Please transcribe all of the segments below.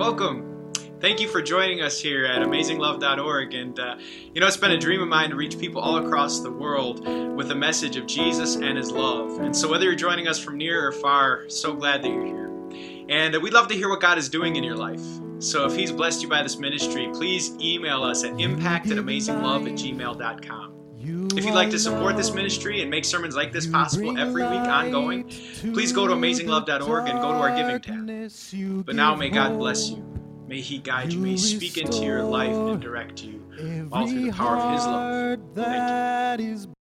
welcome. Thank you for joining us here at AmazingLove.org. And, uh, you know, it's been a dream of mine to reach people all across the world with a message of Jesus and His love. And so, whether you're joining us from near or far, so glad that you're here. And uh, we'd love to hear what God is doing in your life. So, if He's blessed you by this ministry, please email us at impact at amazinglove at gmail.com. If you'd like to support this ministry and make sermons like this possible every week ongoing, please go to amazinglove.org and go to our giving tab. But now may God bless you. May He guide you. May He speak into your life and direct you all through the power of His love. Thank you.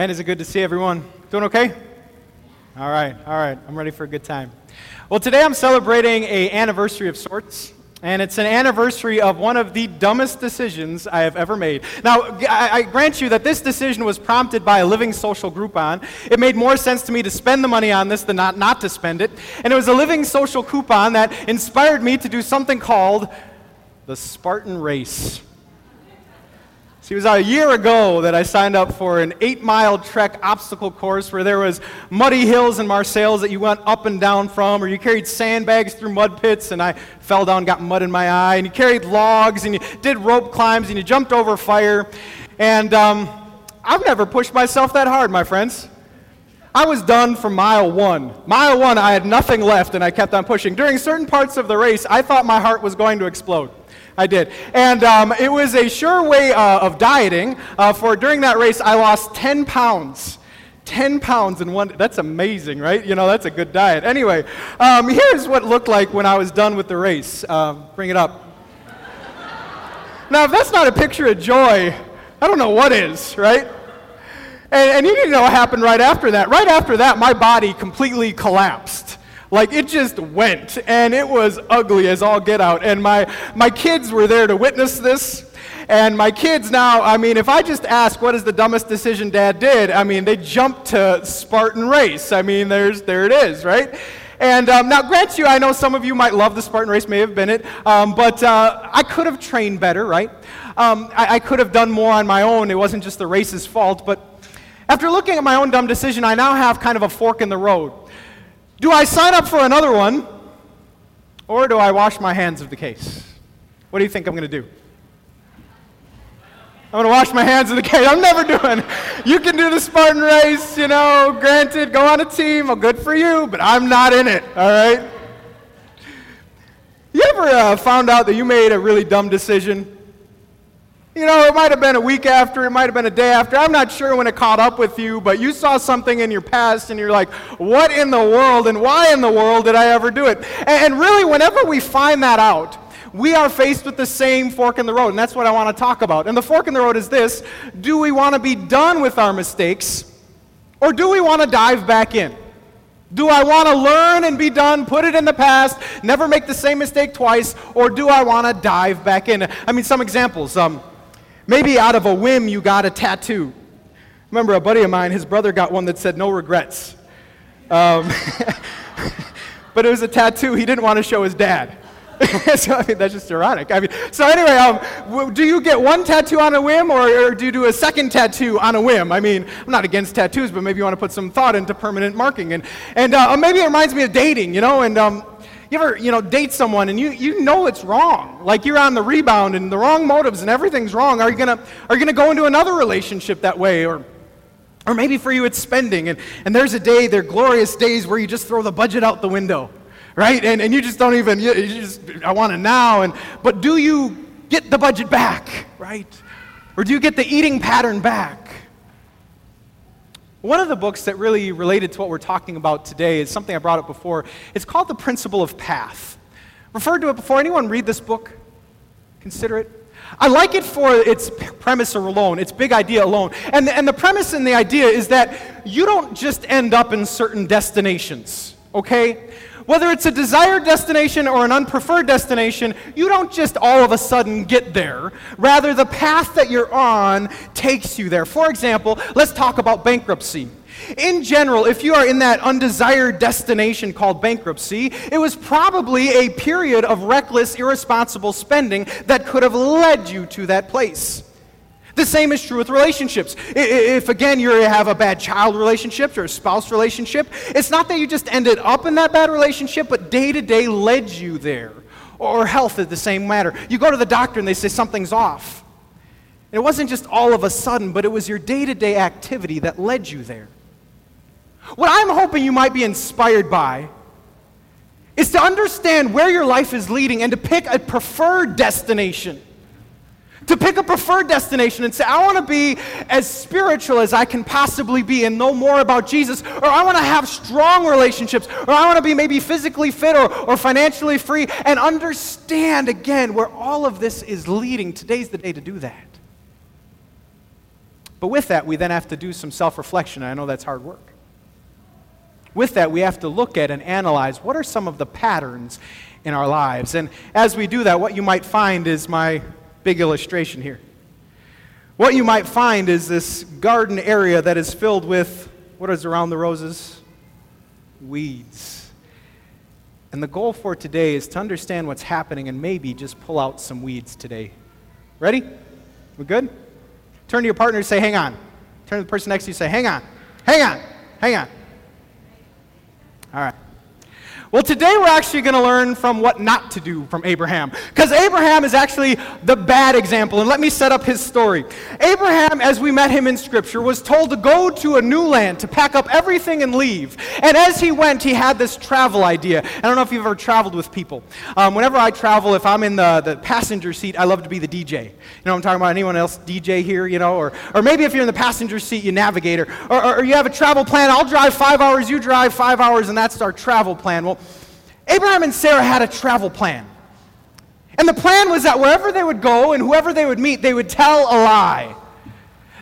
Man, is it good to see everyone? Doing okay? All right, all right. I'm ready for a good time. Well, today I'm celebrating a anniversary of sorts, and it's an anniversary of one of the dumbest decisions I have ever made. Now, I, I grant you that this decision was prompted by a living social Groupon. It made more sense to me to spend the money on this than not, not to spend it. And it was a living social coupon that inspired me to do something called the Spartan Race. It was a year ago that I signed up for an eight mile trek obstacle course where there was muddy hills and Marseilles that you went up and down from, or you carried sandbags through mud pits, and I fell down, got mud in my eye, and you carried logs, and you did rope climbs, and you jumped over fire. And um, I've never pushed myself that hard, my friends. I was done from mile one. Mile one, I had nothing left, and I kept on pushing. During certain parts of the race, I thought my heart was going to explode. I did. And um, it was a sure way uh, of dieting. Uh, for during that race, I lost 10 pounds. 10 pounds in one that's amazing right? You know that's a good diet. Anyway um, here's what looked like when i was done with the race. Um, bring it up. Now if that's not a picture of joy i don't know what is right? And, and you need to know what happened right after that. Right after that my body completely collapsed like it just went, and it was ugly as all get out. And my, my kids were there to witness this. And my kids now, I mean, if I just ask what is the dumbest decision dad did, I mean, they jump to Spartan race. I mean, there's, there it is, right? And um, now, grant you, I know some of you might love the Spartan race, may have been it, um, but uh, I could have trained better, right? Um, I, I could have done more on my own. It wasn't just the race's fault. But after looking at my own dumb decision, I now have kind of a fork in the road. Do I sign up for another one, or do I wash my hands of the case? What do you think I'm going to do? I'm going to wash my hands of the case. I'm never doing. You can do the Spartan race, you know, granted, go on a team, well, good for you, but I'm not in it, all right? You ever uh, found out that you made a really dumb decision you know, it might have been a week after, it might have been a day after. I'm not sure when it caught up with you, but you saw something in your past and you're like, what in the world and why in the world did I ever do it? And really, whenever we find that out, we are faced with the same fork in the road, and that's what I want to talk about. And the fork in the road is this Do we want to be done with our mistakes, or do we want to dive back in? Do I want to learn and be done, put it in the past, never make the same mistake twice, or do I want to dive back in? I mean, some examples. Um, Maybe out of a whim you got a tattoo. Remember, a buddy of mine, his brother got one that said no regrets. Um, but it was a tattoo he didn't want to show his dad. so, I mean, that's just ironic. I mean, so anyway, um, do you get one tattoo on a whim or, or, do you do a second tattoo on a whim? I mean, I'm not against tattoos, but maybe you want to put some thought into permanent marking. And, and uh, maybe it reminds me of dating, you know, and um, you ever, you know, date someone and you, you know it's wrong. Like you're on the rebound and the wrong motives and everything's wrong. Are you to are you gonna go into another relationship that way? Or, or maybe for you it's spending. And, and there's a day, there are glorious days where you just throw the budget out the window right? And, and you just don't even, you, you just, I want it now. And, but do you get the budget back, right? Or do you get the eating pattern back? One of the books that really related to what we're talking about today is something I brought up before. It's called The Principle of Path. Referred to it before. Anyone read this book? Consider it. I like it for its premise alone, its big idea alone. And the, and the premise and the idea is that you don't just end up in certain destinations, okay? Whether it's a desired destination or an unpreferred destination, you don't just all of a sudden get there. Rather, the path that you're on takes you there. For example, let's talk about bankruptcy. In general, if you are in that undesired destination called bankruptcy, it was probably a period of reckless, irresponsible spending that could have led you to that place. The same is true with relationships. If, again, you have a bad child relationship or a spouse relationship, it's not that you just ended up in that bad relationship, but day to day led you there. Or health is the same matter. You go to the doctor and they say something's off. it wasn't just all of a sudden, but it was your day to day activity that led you there. What I'm hoping you might be inspired by is to understand where your life is leading and to pick a preferred destination to pick a preferred destination and say, I want to be as spiritual as I can possibly be and know more about Jesus, or I want to have strong relationships, or I want to be maybe physically fit or, or financially free, and understand again where all of this is leading. Today's the day to do that. But with that, we then have to do some self reflection. I know that's hard work. With that, we have to look at and analyze what are some of the patterns in our lives. And as we do that, what you might find is my big illustration here. What you might find is this garden area that is filled with what is around the roses? Weeds. And the goal for today is to understand what's happening and maybe just pull out some weeds today. Ready? We good? Turn to your partner and say, hang on. Turn to the person next to you and say, hang on. Hang on. Hang on. All right. Well, today we're actually going to learn from what not to do from Abraham. Because Abraham is actually the bad example. And let me set up his story. Abraham, as we met him in Scripture, was told to go to a new land, to pack up everything and leave. And as he went, he had this travel idea. I don't know if you've ever traveled with people. Um, whenever I travel, if I'm in the, the passenger seat, I love to be the DJ. You know I'm talking about? Anyone else DJ here, you know? Or, or maybe if you're in the passenger seat, you navigator. Or, or, or you have a travel plan. I'll drive five hours, you drive five hours, and that's our travel plan. Well, Abraham and Sarah had a travel plan. And the plan was that wherever they would go and whoever they would meet, they would tell a lie.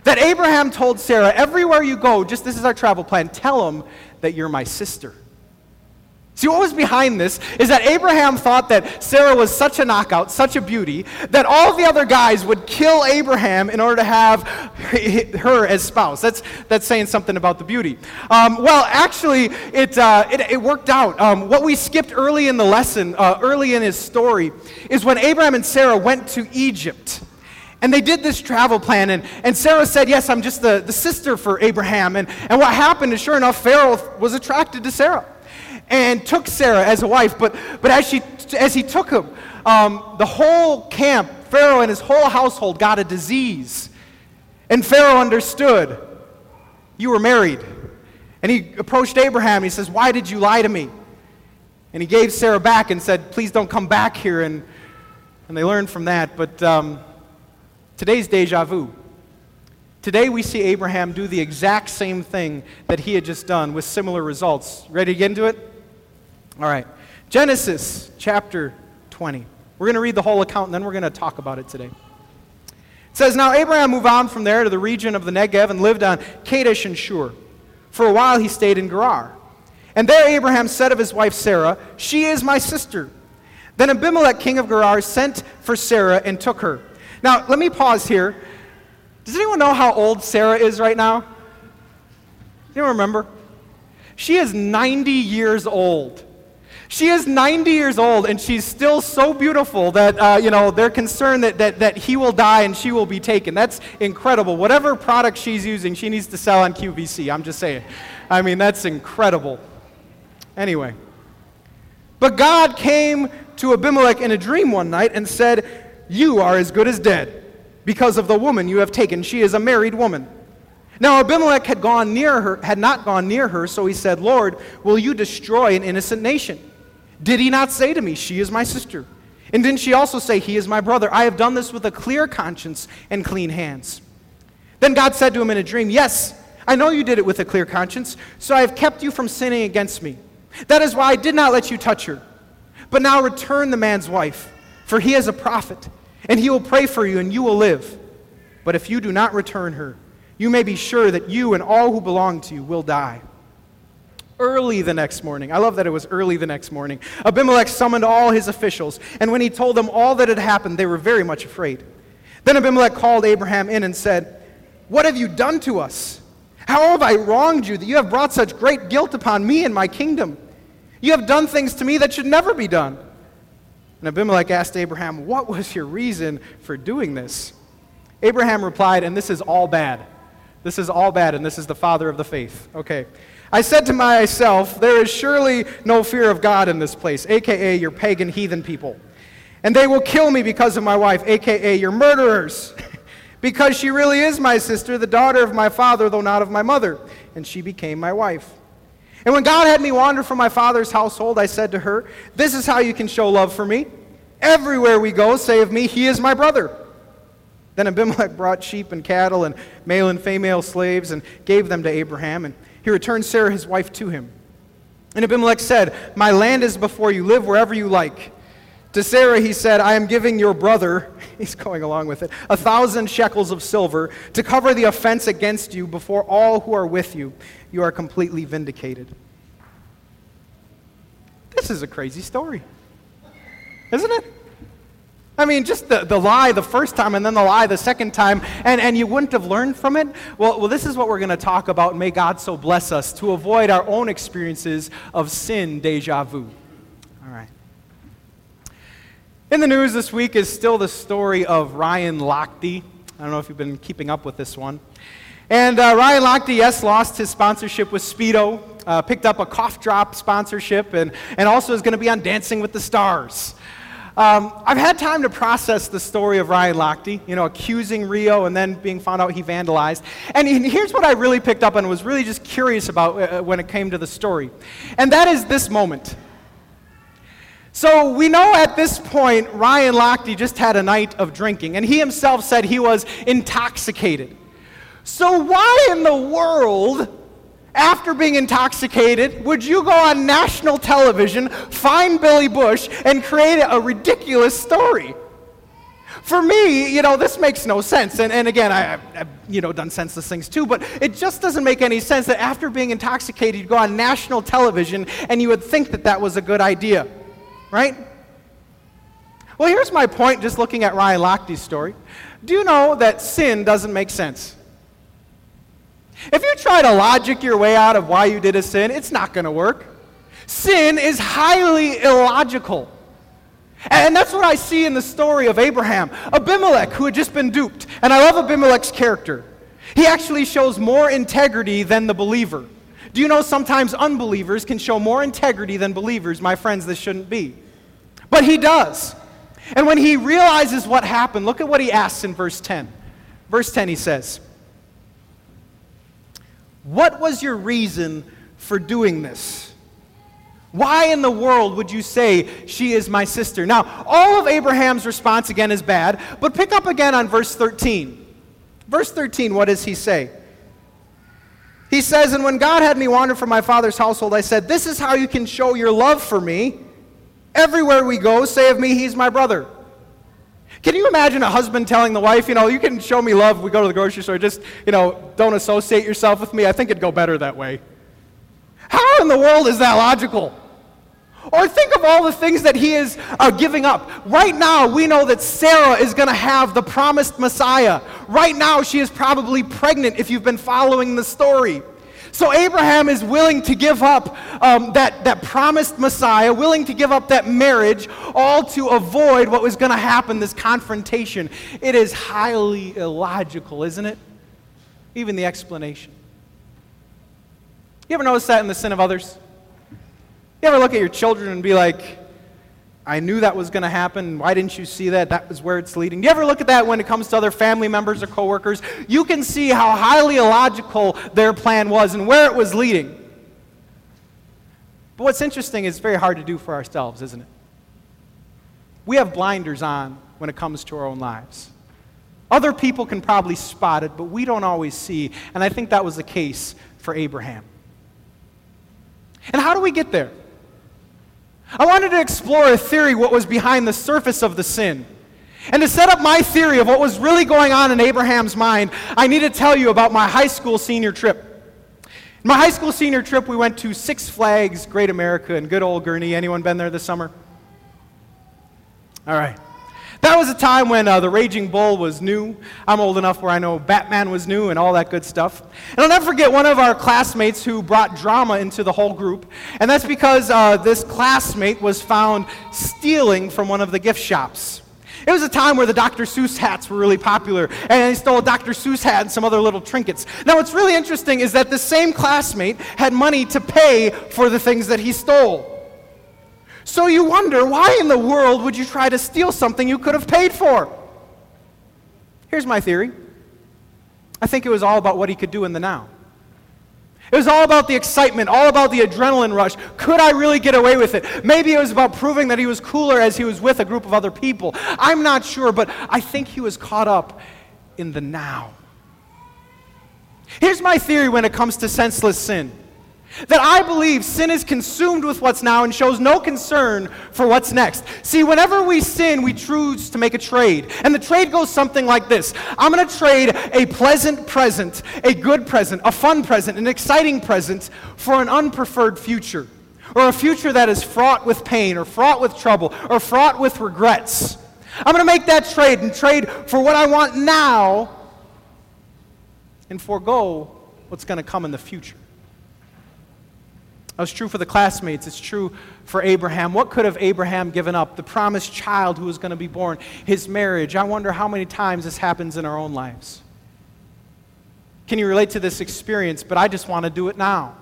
That Abraham told Sarah, everywhere you go, just this is our travel plan, tell them that you're my sister. See, what was behind this is that Abraham thought that Sarah was such a knockout, such a beauty, that all the other guys would kill Abraham in order to have her as spouse. That's, that's saying something about the beauty. Um, well, actually, it, uh, it, it, worked out. Um, what we skipped early in the lesson, uh, early in his story, is when Abraham and Sarah went to Egypt. And they did this travel plan, and, and Sarah said, Yes, I'm just the, the sister for Abraham. And, and what happened is, sure enough, Pharaoh was attracted to Sarah and took Sarah as a wife. But, but as, she, as he took him, um, the whole camp, Pharaoh and his whole household got a disease. And Pharaoh understood, You were married. And he approached Abraham. He says, Why did you lie to me? And he gave Sarah back and said, Please don't come back here. And, and they learned from that. But um, today's deja vu. Today we see Abraham do the exact same thing that he had just done with similar results. Ready to get into it? All right. Genesis chapter 20. We're going to read the whole account and then we're going to talk about it today. It says, Now Abraham moved on from there to the region of the Negev and lived on Kadesh and Shur. For a while he stayed in Gerar. And there Abraham said of his wife Sarah, She is my sister. Then Abimelech, king of Gerar, sent for Sarah and took her. Now, let me pause here. Does anyone know how old Sarah is right now? You remember? She is 90 years old. She is 90 years old and she's still so beautiful that, uh, you know, they're concerned that, that, that he will die and she will be taken. That's incredible. Whatever product she's using, she needs to sell on QVC. I'm just saying. I mean, that's incredible. Anyway. But God came to Abimelech in a dream one night and said, You are as good as dead because of the woman you have taken. She is a married woman. Now Abimelech had gone near her, had not gone near her, so he said, Lord, will you destroy an innocent nation? Did he not say to me, She is my sister? And didn't she also say, He is my brother? I have done this with a clear conscience and clean hands. Then God said to him in a dream, Yes, I know you did it with a clear conscience, so I have kept you from sinning against me. That is why I did not let you touch her. But now return the man's wife, for he is a prophet, and he will pray for you, and you will live. But if you do not return her, you may be sure that you and all who belong to you will die early the next morning. I love that it was early the next morning. Abimelech summoned all his officials, and when he told them all that had happened, they were very much afraid. Then Abimelech called Abraham in and said, What have you done to us? How have I wronged you that you have brought such great guilt upon me and my kingdom? You have done things to me that should never be done. And Abimelech asked Abraham, What was your reason for doing this? Abraham replied, and this is all bad. This is all bad, and this is the father of the faith. Okay. I said to myself, There is surely no fear of God in this place, aka your pagan heathen people. And they will kill me because of my wife, aka your murderers, because she really is my sister, the daughter of my father, though not of my mother. And she became my wife. And when God had me wander from my father's household, I said to her, This is how you can show love for me. Everywhere we go, say of me, He is my brother. Then Abimelech brought sheep and cattle and male and female slaves and gave them to Abraham. And he returned Sarah, his wife, to him. And Abimelech said, My land is before you, live wherever you like. To Sarah, he said, I am giving your brother, he's going along with it, a thousand shekels of silver to cover the offense against you before all who are with you. You are completely vindicated. This is a crazy story, isn't it? I mean, just the, the lie the first time and then the lie the second time, and, and you wouldn't have learned from it? Well, well this is what we're going to talk about. May God so bless us to avoid our own experiences of sin deja vu. All right. In the news this week is still the story of Ryan Lochte. I don't know if you've been keeping up with this one. And uh, Ryan Lochte, yes, lost his sponsorship with Speedo, uh, picked up a cough drop sponsorship, and, and also is going to be on Dancing with the Stars. Um, I've had time to process the story of Ryan Lochte, you know, accusing Rio and then being found out he vandalized. And here's what I really picked up and was really just curious about uh, uh, when it came to the story. And that is this moment. So we know at this point Ryan Lochte just had a night of drinking, and he himself said he was intoxicated. So why in the world after being intoxicated, would you go on national television, find Billy Bush, and create a ridiculous story? For me, you know, this makes no sense. And, and again, I, have you know, done senseless things too, but it just doesn't make any sense that after being intoxicated, you'd go on national television and you would think that that was a good idea, right? Well, here's my point just looking at Ryan Lochte's story. Do you know that sin doesn't make sense? If you try to logic your way out of why you did a sin, it's not going to work. Sin is highly illogical. And that's what I see in the story of Abraham. Abimelech, who had just been duped. And I love Abimelech's character. He actually shows more integrity than the believer. Do you know sometimes unbelievers can show more integrity than believers? My friends, this shouldn't be. But he does. And when he realizes what happened, look at what he asks in verse 10. Verse 10, he says, what was your reason for doing this? Why in the world would you say, She is my sister? Now, all of Abraham's response again is bad, but pick up again on verse 13. Verse 13, what does he say? He says, And when God had me wander from my father's household, I said, This is how you can show your love for me. Everywhere we go, say of me, He's my brother. Can you imagine a husband telling the wife, you know, you can show me love we go to the grocery store, just, you know, don't associate yourself with me? I think it'd go better that way. How in the world is that logical? Or think of all the things that he is uh, giving up. Right now, we know that Sarah is going to have the promised Messiah. Right now, she is probably pregnant if you've been following the story. So Abraham is willing to give up um, that, that promised Messiah, willing to give up that marriage, all to avoid what was going to happen, this confrontation. It is highly illogical, isn't it? Even the explanation. You ever notice that in the sin of others? You ever look at your children and be like, I knew that was going to happen. Why didn't you see that? That was where it's leading. Do you ever look at that when it comes to other family members or coworkers? You can see how highly illogical their plan was and where it was leading. But what's interesting is it's very hard to do for ourselves, isn't it? We have blinders on when it comes to our own lives. Other people can probably spot it, but we don't always see. And I think that was the case for Abraham. And how do we get there? I wanted to explore a theory what was behind the surface of the sin. And to set up my theory of what was really going on in Abraham's mind, I need to tell you about my high school senior trip. My high school senior trip, we went to Six Flags Great America in good old Gurnee. Anyone been there this summer? All right. That was a time when uh, the Raging Bull was new. I'm old enough where I know Batman was new and all that good stuff. And I'll never forget one of our classmates who brought drama into the whole group. And that's because uh, this classmate was found stealing from one of the gift shops. It was a time where the Dr. Seuss hats were really popular, and he stole a Dr. Seuss hat and some other little trinkets. Now, what's really interesting is that the same classmate had money to pay for the things that he stole. So you wonder, why in the world would you try to steal something you could have paid for? Here's my theory I think it was all about what he could do in the now. It was all about the excitement, all about the adrenaline rush. Could I really get away with it? Maybe it was about proving that he was cooler as he was with a group of other people. I'm not sure, but I think he was caught up in the now. Here's my theory when it comes to senseless sin. That I believe sin is consumed with what's now and shows no concern for what's next. See, whenever we sin, we choose to make a trade. And the trade goes something like this I'm going to trade a pleasant present, a good present, a fun present, an exciting present for an unpreferred future. Or a future that is fraught with pain, or fraught with trouble, or fraught with regrets. I'm going to make that trade and trade for what I want now and forego what's going to come in the future. That was true for the classmates. It's true for Abraham. What could have Abraham given up? The promised child who was going to be born, his marriage. I wonder how many times this happens in our own lives. Can you relate to this experience? But I just want to do it now.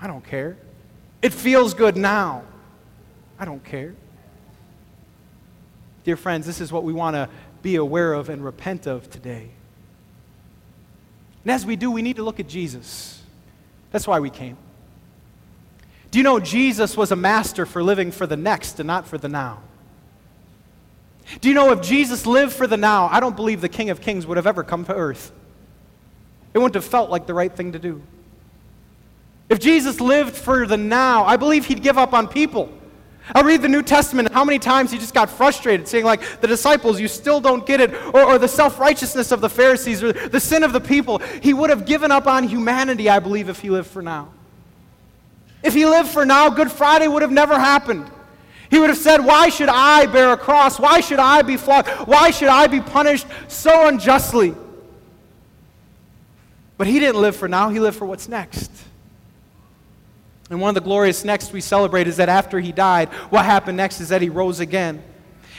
I don't care. It feels good now. I don't care. Dear friends, this is what we want to be aware of and repent of today. And as we do, we need to look at Jesus. That's why we came. Do you know Jesus was a master for living for the next and not for the now? Do you know if Jesus lived for the now, I don't believe the King of Kings would have ever come to earth. It wouldn't have felt like the right thing to do. If Jesus lived for the now, I believe he'd give up on people. I read the New Testament, how many times he just got frustrated, saying, like, the disciples, you still don't get it, or, or the self righteousness of the Pharisees, or the sin of the people. He would have given up on humanity, I believe, if he lived for now. If he lived for now, Good Friday would have never happened. He would have said, Why should I bear a cross? Why should I be flogged? Why should I be punished so unjustly? But he didn't live for now, he lived for what's next. And one of the glorious next we celebrate is that after he died, what happened next is that he rose again.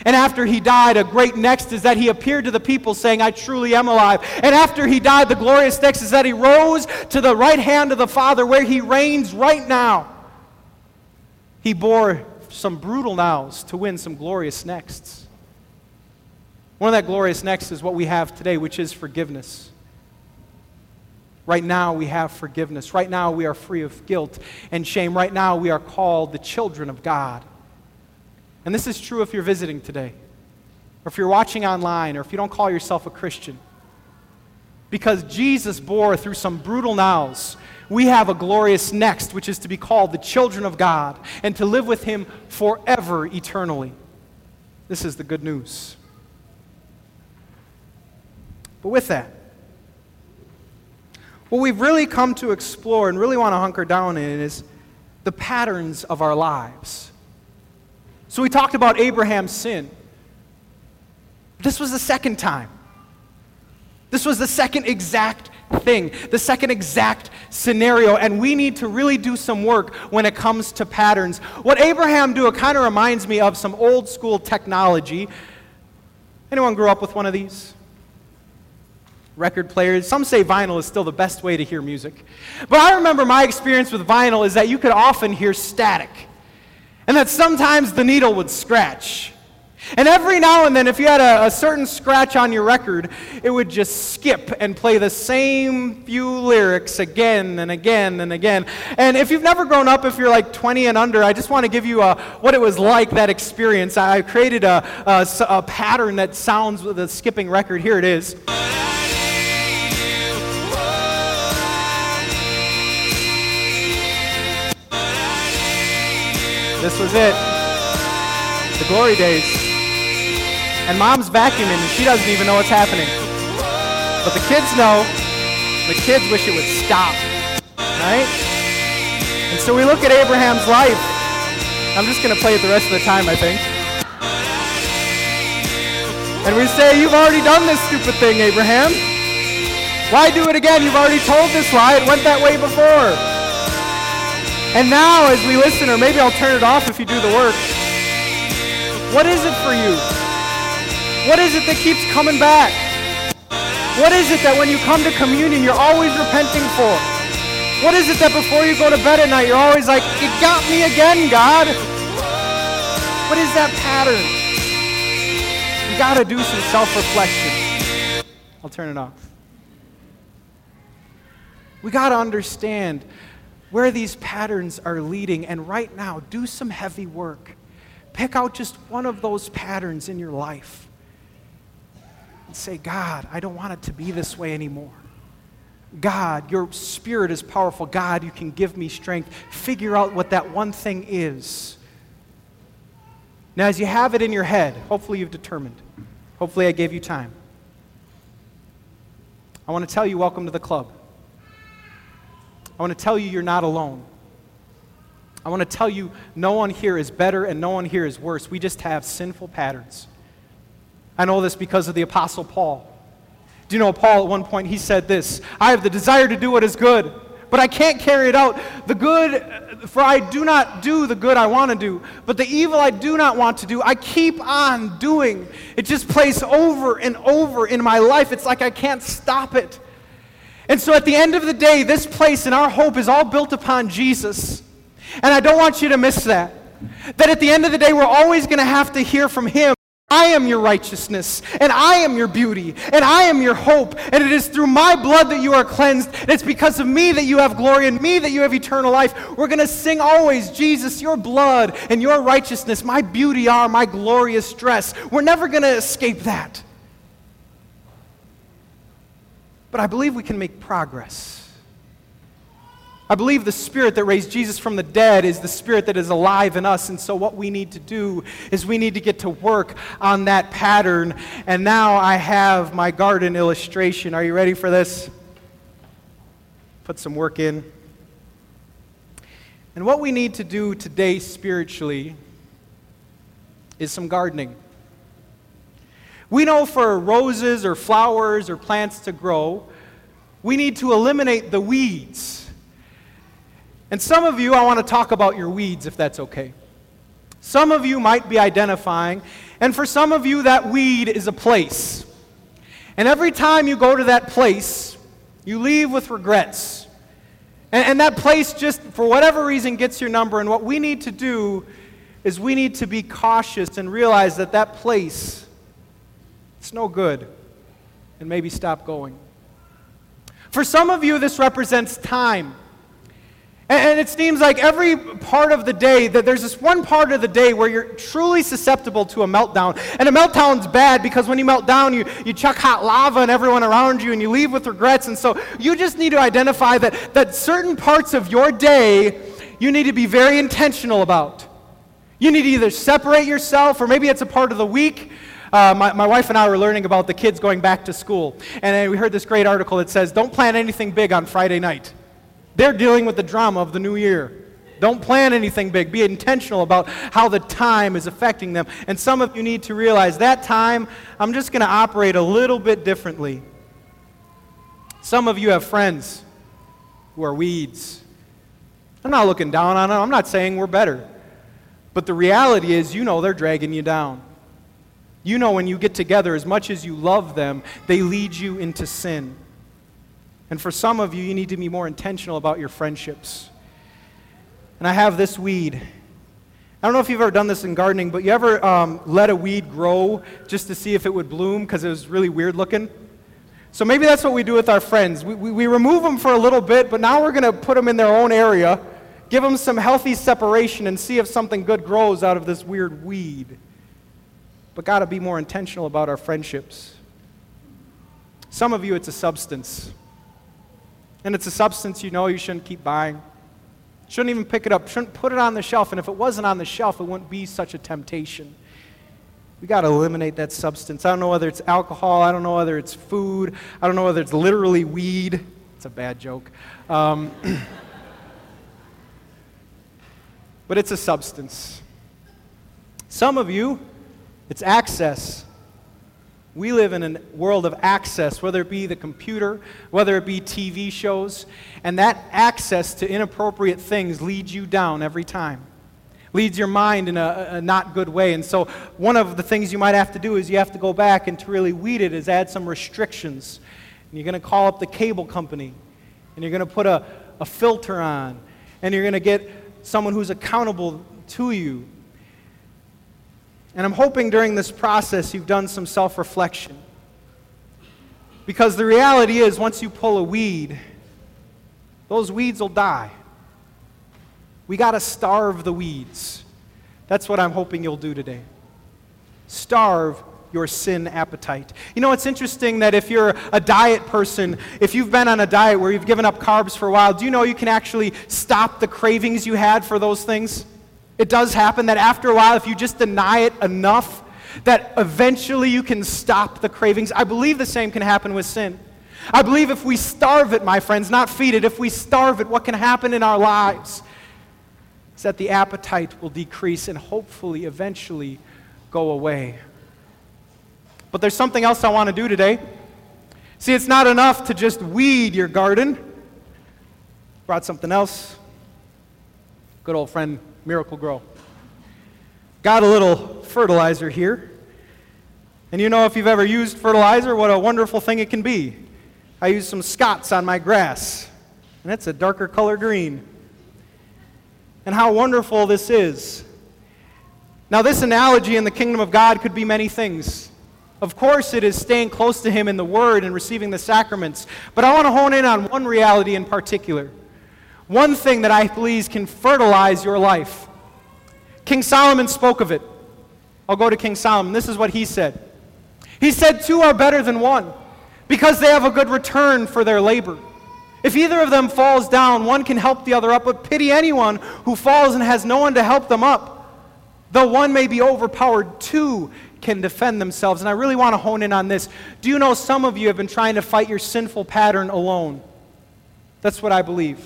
And after he died, a great next is that he appeared to the people saying, I truly am alive. And after he died, the glorious next is that he rose to the right hand of the Father where he reigns right now. He bore some brutal nows to win some glorious nexts. One of that glorious next is what we have today, which is forgiveness. Right now, we have forgiveness. Right now, we are free of guilt and shame. Right now, we are called the children of God. And this is true if you're visiting today, or if you're watching online, or if you don't call yourself a Christian. Because Jesus bore through some brutal nows, we have a glorious next, which is to be called the children of God and to live with Him forever, eternally. This is the good news. But with that, what we've really come to explore and really want to hunker down in is the patterns of our lives. So we talked about Abraham's sin. This was the second time. This was the second exact thing, the second exact scenario, and we need to really do some work when it comes to patterns. What Abraham do, it kind of reminds me of some old school technology. Anyone grew up with one of these? record players. Some say vinyl is still the best way to hear music. But I remember my experience with vinyl is that you could often hear static, and that sometimes the needle would scratch. And every now and then, if you had a, a, certain scratch on your record, it would just skip and play the same few lyrics again and again and again. And if you've never grown up, if you're like 20 and under, I just want to give you a, what it was like, that experience. I created a, a, a pattern that sounds with a skipping record. Here it is. This was it. The glory days. And mom's vacuuming and she doesn't even know what's happening. But the kids know. The kids wish it would stop. Right? And so we look at Abraham's life. I'm just going to play it the rest of the time, I think. And we say, You've already done this stupid thing, Abraham. Why do it again? You've already told this lie. It went that way before. And now, as we listen, or maybe I'll turn it off if you do the work, what is it for you? What is it that keeps coming back? What is it that when you come to communion, you're always repenting for? What is it that before you go to bed at night, you're always like, It got me again, God? What is that pattern? You got to do some self reflection. I'll turn it off. We got to understand where these patterns are leading. And right now, do some heavy work. Pick out just one of those patterns in your life and say, God, I don't want it to be this way anymore. God, your spirit is powerful. God, you can give me strength. Figure out what that one thing is. Now, as you have it in your head, hopefully you've determined. Hopefully, I gave you time. I want to tell you, welcome to the club. I want to tell you you're not alone. I want to tell you no one here is better and no one here is worse. We just have sinful patterns. I know this because of the Apostle Paul. Do you know Paul at one point he said this I have the desire to do what is good, but I can't carry it out. The good, for I do not do the good I want to do, but the evil I do not want to do, I keep on doing. It just plays over and over in my life. It's like I can't stop it. And so at the end of the day, this place and our hope is all built upon Jesus. And I don't want you to miss that. That at the end of the day, we're always going to have to hear from Him. I am your righteousness, and I am your beauty, and I am your hope, and it is through my blood that you are cleansed, and it's because of me that you have glory, and me that you have eternal life. We're going to sing always, Jesus, your blood and your righteousness, my beauty are my glorious dress. We're never going to escape that. But I believe we can make progress. I believe the spirit that raised Jesus from the dead is the spirit that is alive in us. And so, what we need to do is we need to get to work on that pattern. And now I have my garden illustration. Are you ready for this? Put some work in. And what we need to do today spiritually is some gardening. We know for roses or flowers or plants to grow, we need to eliminate the weeds. And some of you, I want to talk about your weeds if that's okay. Some of you might be identifying, and for some of you, that weed is a place. And every time you go to that place, you leave with regrets. And, and, that place just, for whatever reason, gets your number. And what we need to do is we need to be cautious and realize that that place it's no good. And maybe stop going. For some of you, this represents time. And it seems like every part of the day that there's this one part of the day where you're truly susceptible to a meltdown. And a meltdown's bad because when you melt down, you, you chuck hot lava on everyone around you and you leave with regrets. And so you just need to identify that, that certain parts of your day you need to be very intentional about. You need to either separate yourself, or maybe it's a part of the week uh, my, my wife and I were learning about the kids going back to school. And we heard this great article that says, Don't plan anything big on Friday night. They're dealing with the drama of the new year. Don't plan anything big. Be intentional about how the time is affecting them. And some of you need to realize that time, I'm just going to operate a little bit differently. Some of you have friends who are weeds. I'm not looking down on them. I'm not saying we're better. But the reality is, you know they're dragging you down. You know when you get together, as much as you love them, they lead you into sin. And for some of you, you need to be more intentional about your friendships. And I have this weed. I don't know if you've ever done this in gardening, but you ever um, let a weed grow just to see if it would bloom because it was really weird looking? So maybe that's what we do with our friends. We, we, we remove them for a little bit, but now we're going to put them in their own area, give them some healthy separation, and see if something good grows out of this weird weed. But got to be more intentional about our friendships. Some of you, it's a substance. And it's a substance you know you shouldn't keep buying. Shouldn't even pick it up. Shouldn't put it on the shelf. And if it wasn't on the shelf, it wouldn't be such a temptation. We got to eliminate that substance. I don't know whether it's alcohol. I don't know whether it's food. I don't know whether it's literally weed. It's a bad joke. Um, but it's a substance. Some of you, it's access. We live in a world of access, whether it be the computer, whether it be TV shows, and that access to inappropriate things leads you down every time. Leads your mind in a, a, not good way. And so, one of the things you might have to do is you have to go back and to really weed it is add some restrictions. And you're going to call up the cable company, and you're going to put a, a filter on, and you're going to get someone who's accountable to you and I'm hoping during this process you've done some self reflection. Because the reality is, once you pull a weed, those weeds will die. We got to starve the weeds. That's what I'm hoping you'll do today. Starve your sin appetite. You know, it's interesting that if you're a diet person, if you've been on a diet where you've given up carbs for a while, do you know you can actually stop the cravings you had for those things? It does happen that after a while, if you just deny it enough, that eventually you can stop the cravings. I believe the same can happen with sin. I believe if we starve it, my friends, not feed it, if we starve it, what can happen in our lives is that the appetite will decrease and hopefully eventually go away. But there's something else I want to do today. See, it's not enough to just weed your garden. Brought something else. Good old friend Miracle-Gro. Got a little fertilizer here. And you know, if you've ever used fertilizer, what a wonderful thing it can be. I use some Scotts on my grass, and it's a darker color green. And how wonderful this is. Now, this analogy in the kingdom of God could be many things. Of course, it is staying close to Him in the Word and receiving the sacraments. But I want to hone in on one reality in particular. One thing that I believe can fertilize your life. King Solomon spoke of it. I'll go to King Solomon. This is what he said. He said, Two are better than one because they have a good return for their labor. If either of them falls down, one can help the other up, but pity anyone who falls and has no one to help them up. Though one may be overpowered, two can defend themselves. And I really want to hone in on this. Do you know some of you have been trying to fight your sinful pattern alone? That's what I believe.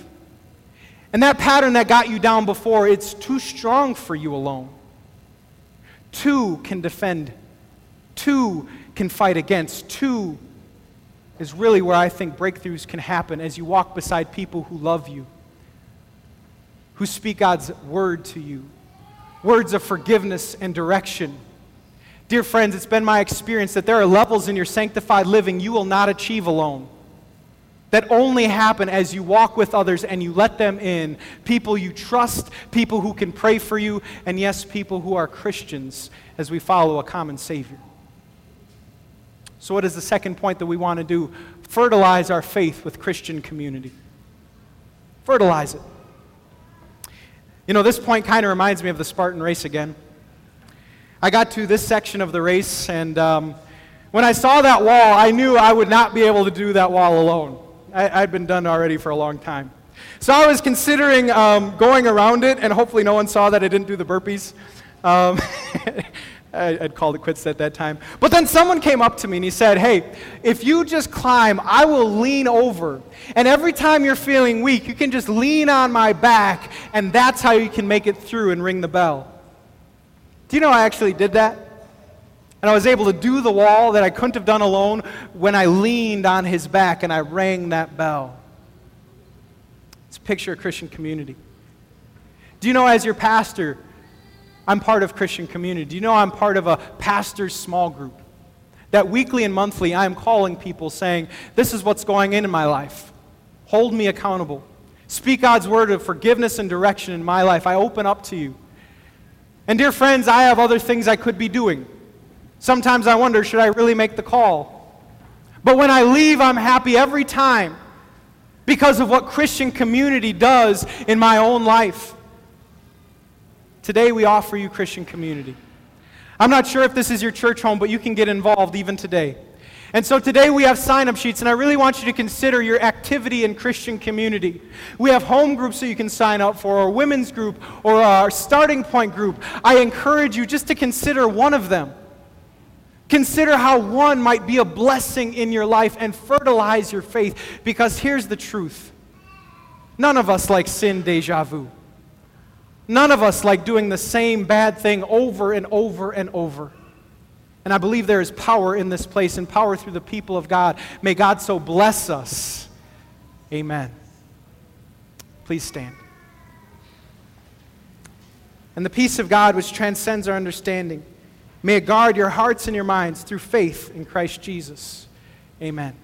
And that pattern that got you down before, it's too strong for you alone. Two can defend, two can fight against, two is really where I think breakthroughs can happen as you walk beside people who love you, who speak God's word to you, words of forgiveness and direction. Dear friends, it's been my experience that there are levels in your sanctified living you will not achieve alone that only happen as you walk with others and you let them in. People you trust, people who can pray for you, and yes, people who are Christians as we follow a common Savior. So, what is the second point that we want to do? Fertilize our faith with Christian community. Fertilize it. You know, this point kind of reminds me of the Spartan race again. I got to this section of the race, and um, when I saw that wall, I knew I would not be able to do that wall alone. I, had been done already for a long time. So I was considering um, going around it, and hopefully no one saw that I didn't do the burpees. Um, I, would called it quits at that time. But then someone came up to me and he said, Hey, if you just climb, I will lean over. And every time you're feeling weak, you can just lean on my back, and that's how you can make it through and ring the bell. Do you know I actually did that? And I was able to do the wall that I couldn't have done alone when I leaned on his back and I rang that bell. It's a picture of Christian community. Do you know, as your pastor, I'm part of Christian community? Do you know I'm part of a pastor's small group? That weekly and monthly, I'm calling people saying, This is what's going in in my life. Hold me accountable. Speak God's word of forgiveness and direction in my life. I open up to you. And, dear friends, I have other things I could be doing. Sometimes I wonder, should I really make the call? But when I leave, I'm happy every time because of what Christian community does in my own life. Today, we offer you Christian community. I'm not sure if this is your church home, but you can get involved even today. And so today we have sign up sheets, and I really want you to consider your activity in Christian community. We have home groups that you can sign up for, or women's group, or our starting point group. I encourage you just to consider one of them. Consider how one might be a blessing in your life and fertilize your faith, because here's the truth none of us like sin deja vu. None of us like doing the same bad thing over and over and over. And I believe there is power in this place and power through the people of God. May God so bless us. Amen. Please stand. And the peace of God, which transcends our understanding, may it guard your hearts and your minds through faith in Christ Jesus. Amen.